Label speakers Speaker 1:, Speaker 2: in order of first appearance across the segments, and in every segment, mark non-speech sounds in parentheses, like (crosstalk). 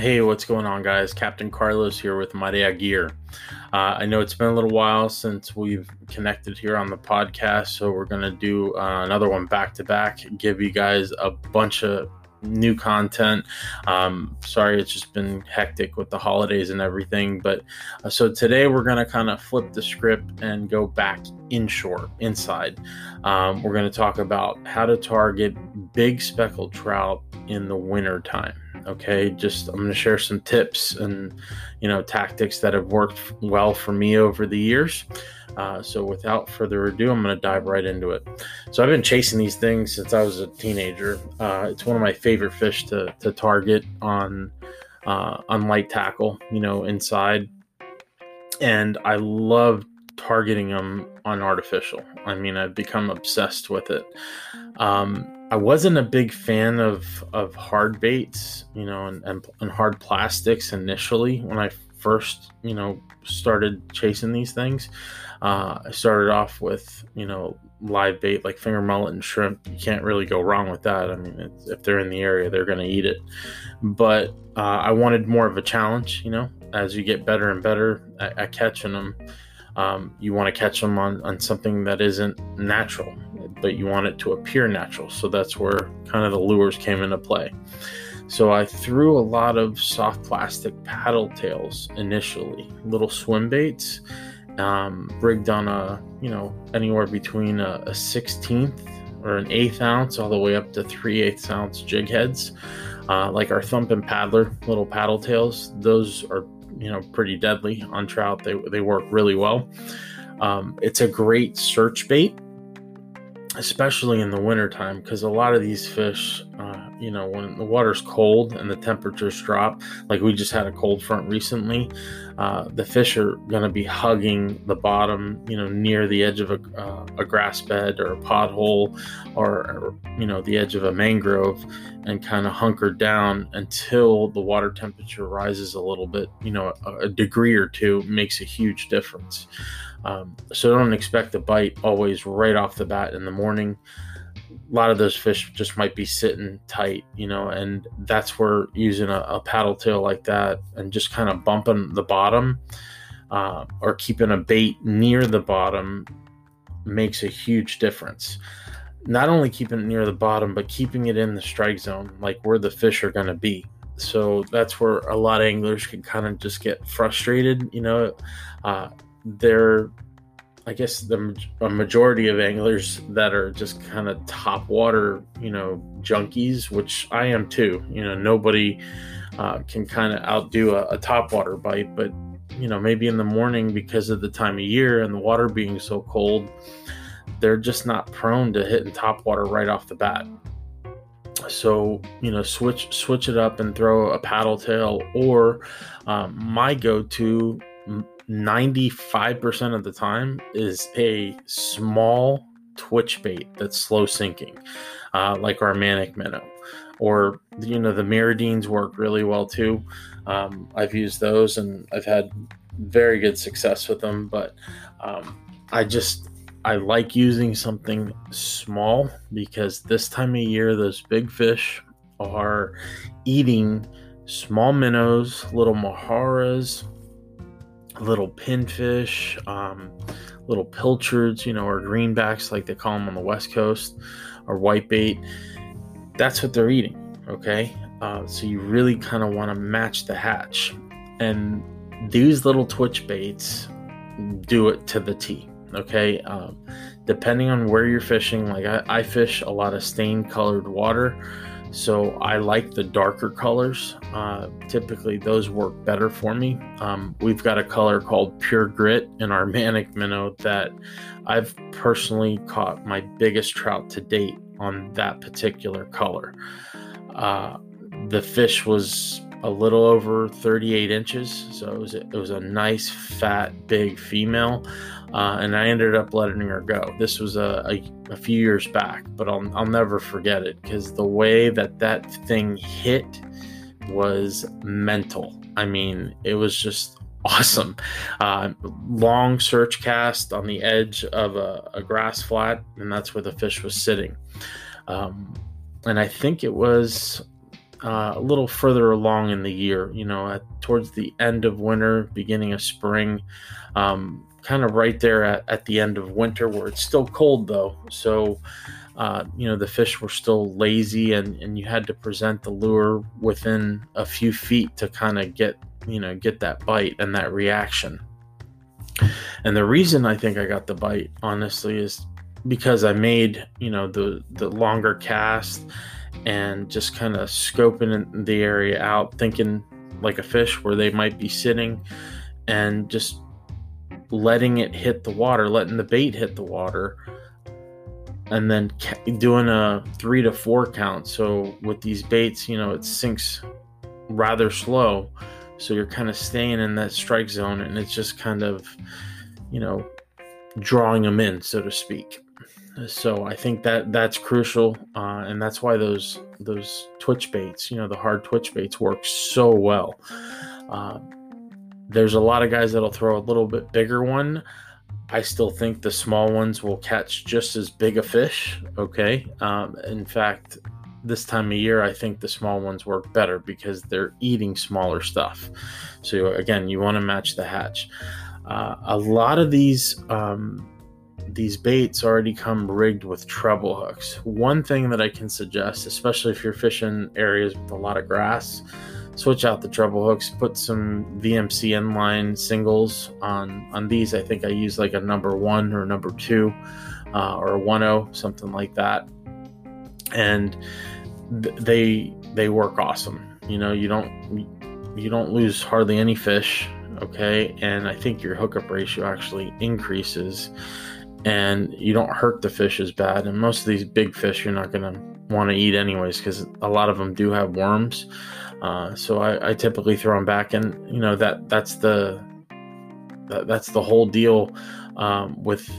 Speaker 1: Hey, what's going on, guys? Captain Carlos here with Marea Gear. Uh, I know it's been a little while since we've connected here on the podcast, so we're going to do uh, another one back to back, give you guys a bunch of new content. Um, sorry, it's just been hectic with the holidays and everything. But uh, so today we're going to kind of flip the script and go back inshore, inside. Um, we're going to talk about how to target big speckled trout in the winter time okay just i'm going to share some tips and you know tactics that have worked well for me over the years. Uh, so without further ado i'm going to dive right into it. So i've been chasing these things since i was a teenager. Uh, it's one of my favorite fish to, to target on uh, on light tackle you know inside. And i love targeting them on artificial i mean i've become obsessed with it um, I wasn't a big fan of of hard baits, you know, and, and, and hard plastics initially when I first, you know, started chasing these things. Uh, I started off with, you know, live bait like finger mullet and shrimp. You can't really go wrong with that. I mean, if they're in the area, they're going to eat it. But uh, I wanted more of a challenge, you know, as you get better and better at, at catching them. Um, you want to catch them on, on something that isn't natural but you want it to appear natural. So that's where kind of the lures came into play. So I threw a lot of soft plastic paddle tails initially, little swim baits, um, rigged on a, you know, anywhere between a, a 16th or an eighth ounce all the way up to three eighths ounce jig heads. Uh, like our thump and paddler little paddle tails, those are, you know, pretty deadly on trout. They, they work really well. Um, it's a great search bait especially in the wintertime because a lot of these fish uh, you know when the water's cold and the temperatures drop like we just had a cold front recently uh, the fish are going to be hugging the bottom you know near the edge of a, uh, a grass bed or a pothole or, or you know the edge of a mangrove and kind of hunker down until the water temperature rises a little bit you know a, a degree or two makes a huge difference um, so don't expect a bite always right off the bat in the morning. A lot of those fish just might be sitting tight, you know, and that's where using a, a paddle tail like that and just kind of bumping the bottom uh, or keeping a bait near the bottom makes a huge difference. Not only keeping it near the bottom, but keeping it in the strike zone, like where the fish are going to be. So that's where a lot of anglers can kind of just get frustrated, you know. Uh, they're I guess the a majority of anglers that are just kind of top water, you know, junkies, which I am too. You know, nobody uh, can kind of outdo a, a top water bite, but you know, maybe in the morning because of the time of year and the water being so cold, they're just not prone to hitting top water right off the bat. So you know, switch switch it up and throw a paddle tail, or um, my go-to 95% of the time is a small twitch bait that's slow sinking, uh, like our manic minnow. Or, you know, the MirrOdines work really well too. Um, I've used those and I've had very good success with them, but um, I just, I like using something small because this time of year, those big fish are eating small minnows, little mojaras, little pinfish, um, little pilchards, you know, or greenbacks like they call them on the West Coast, or whitebait. That's what they're eating. Okay, uh, so you really kind of want to match the hatch, and these little twitch baits do it to the T. Okay, um, depending on where you're fishing, like I, I fish a lot of stain colored water so I like the darker colors. Uh, typically, those work better for me. Um, we've got a color called Pure Grit in our (laughs) Manic Minnow that I've personally caught my biggest trout to date on that particular color. Uh, the fish was a little over 38 inches, so it was a, it was a nice, fat, big female uh, and I ended up letting her go. This was a, a, a few years back, but I'll, I'll never forget it because the way that that thing hit was mental. I mean, it was just awesome. (laughs) Uh, long search cast on the edge of a, a, grass flat, and that's where the fish was sitting. Um, and I think it was uh, a little further along in the year, you know, at, towards the end of winter, beginning of spring, um, kind of right there at, at the end of winter where it's still cold though. So, uh, you know, the fish were still lazy and, and you had to present the lure within a few feet to kind of get, you know, get that bite and that reaction. And the reason I think I got the bite, honestly, is because I made, you know, the, the longer cast and just kind of scoping the area out, thinking like a fish where they might be sitting and just letting it hit the water, letting the bait hit the water, and then doing a three to four count. So with these baits, you know, it sinks rather slow. So you're kind of staying in that strike zone and it's just kind of, you know, drawing them in, so to speak. So I think that that's crucial, uh, and that's why those those twitch baits, you know, the hard twitch baits work so well. Uh, there's a lot of guys that'll throw a little bit bigger one. I still think the small ones will catch just as big a fish. Okay. Um, in fact, this time of year, I think the small ones work better because they're eating smaller stuff. So, again, you want to match the hatch. Uh, a lot of these um, these baits already come rigged with treble hooks. One thing that I can suggest, especially if you're fishing areas with a lot of grass, switch out the treble hooks, put some VMC inline singles on on these. I think I use like a number one or number two uh, or a one zero, something like that, and th- they they work awesome. You know, you don't you don't lose hardly any fish. Okay, and I think your hookup ratio actually increases, and you don't hurt the fish as bad. And most of these big fish, you're not gonna want to eat anyways because a lot of them do have worms. Uh, so I, I, typically throw them back, and you know that that's the that, that's the whole deal um, with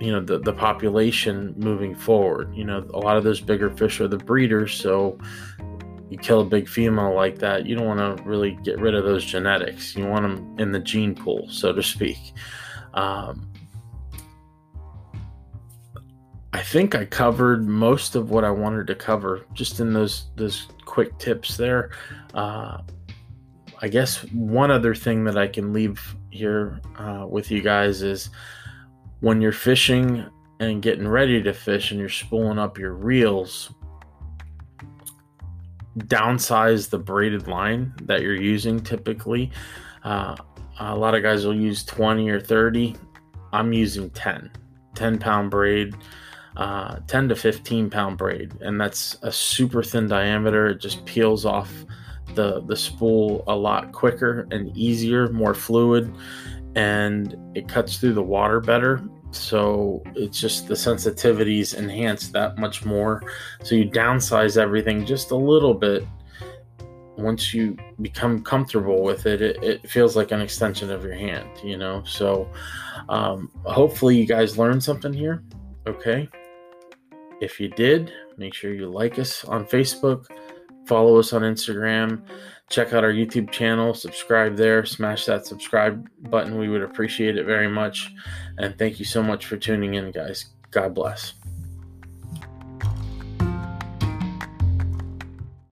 Speaker 1: you know the the population moving forward. You know, a lot of those bigger fish are the breeders, so you kill a big female like that, you don't want to really get rid of those genetics. You want them in the gene pool, so to speak. Um, I think I covered most of what I wanted to cover just in those those quick tips there. Uh, I guess one other thing that I can leave here uh, with you guys is when you're fishing and getting ready to fish and you're spooling up your reels, downsize the braided line that you're using typically. Uh, a lot of guys will use 20 or 30. I'm using 10, 10 pound braid uh, 10 to 15 pound braid, and that's a super thin diameter. It just peels off the the spool a lot quicker and easier, more fluid, and it cuts through the water better. So it's just the sensitivities enhanced that much more. So you downsize everything just a little bit. Once you become comfortable with it, it, it feels like an extension of your hand, you know. So um, hopefully you guys learned something here. Okay. If you did, make sure you like us on Facebook, follow us on Instagram, check out our YouTube channel, subscribe there, smash that subscribe button. We would appreciate it very much. And thank you so much for tuning in, guys. God bless.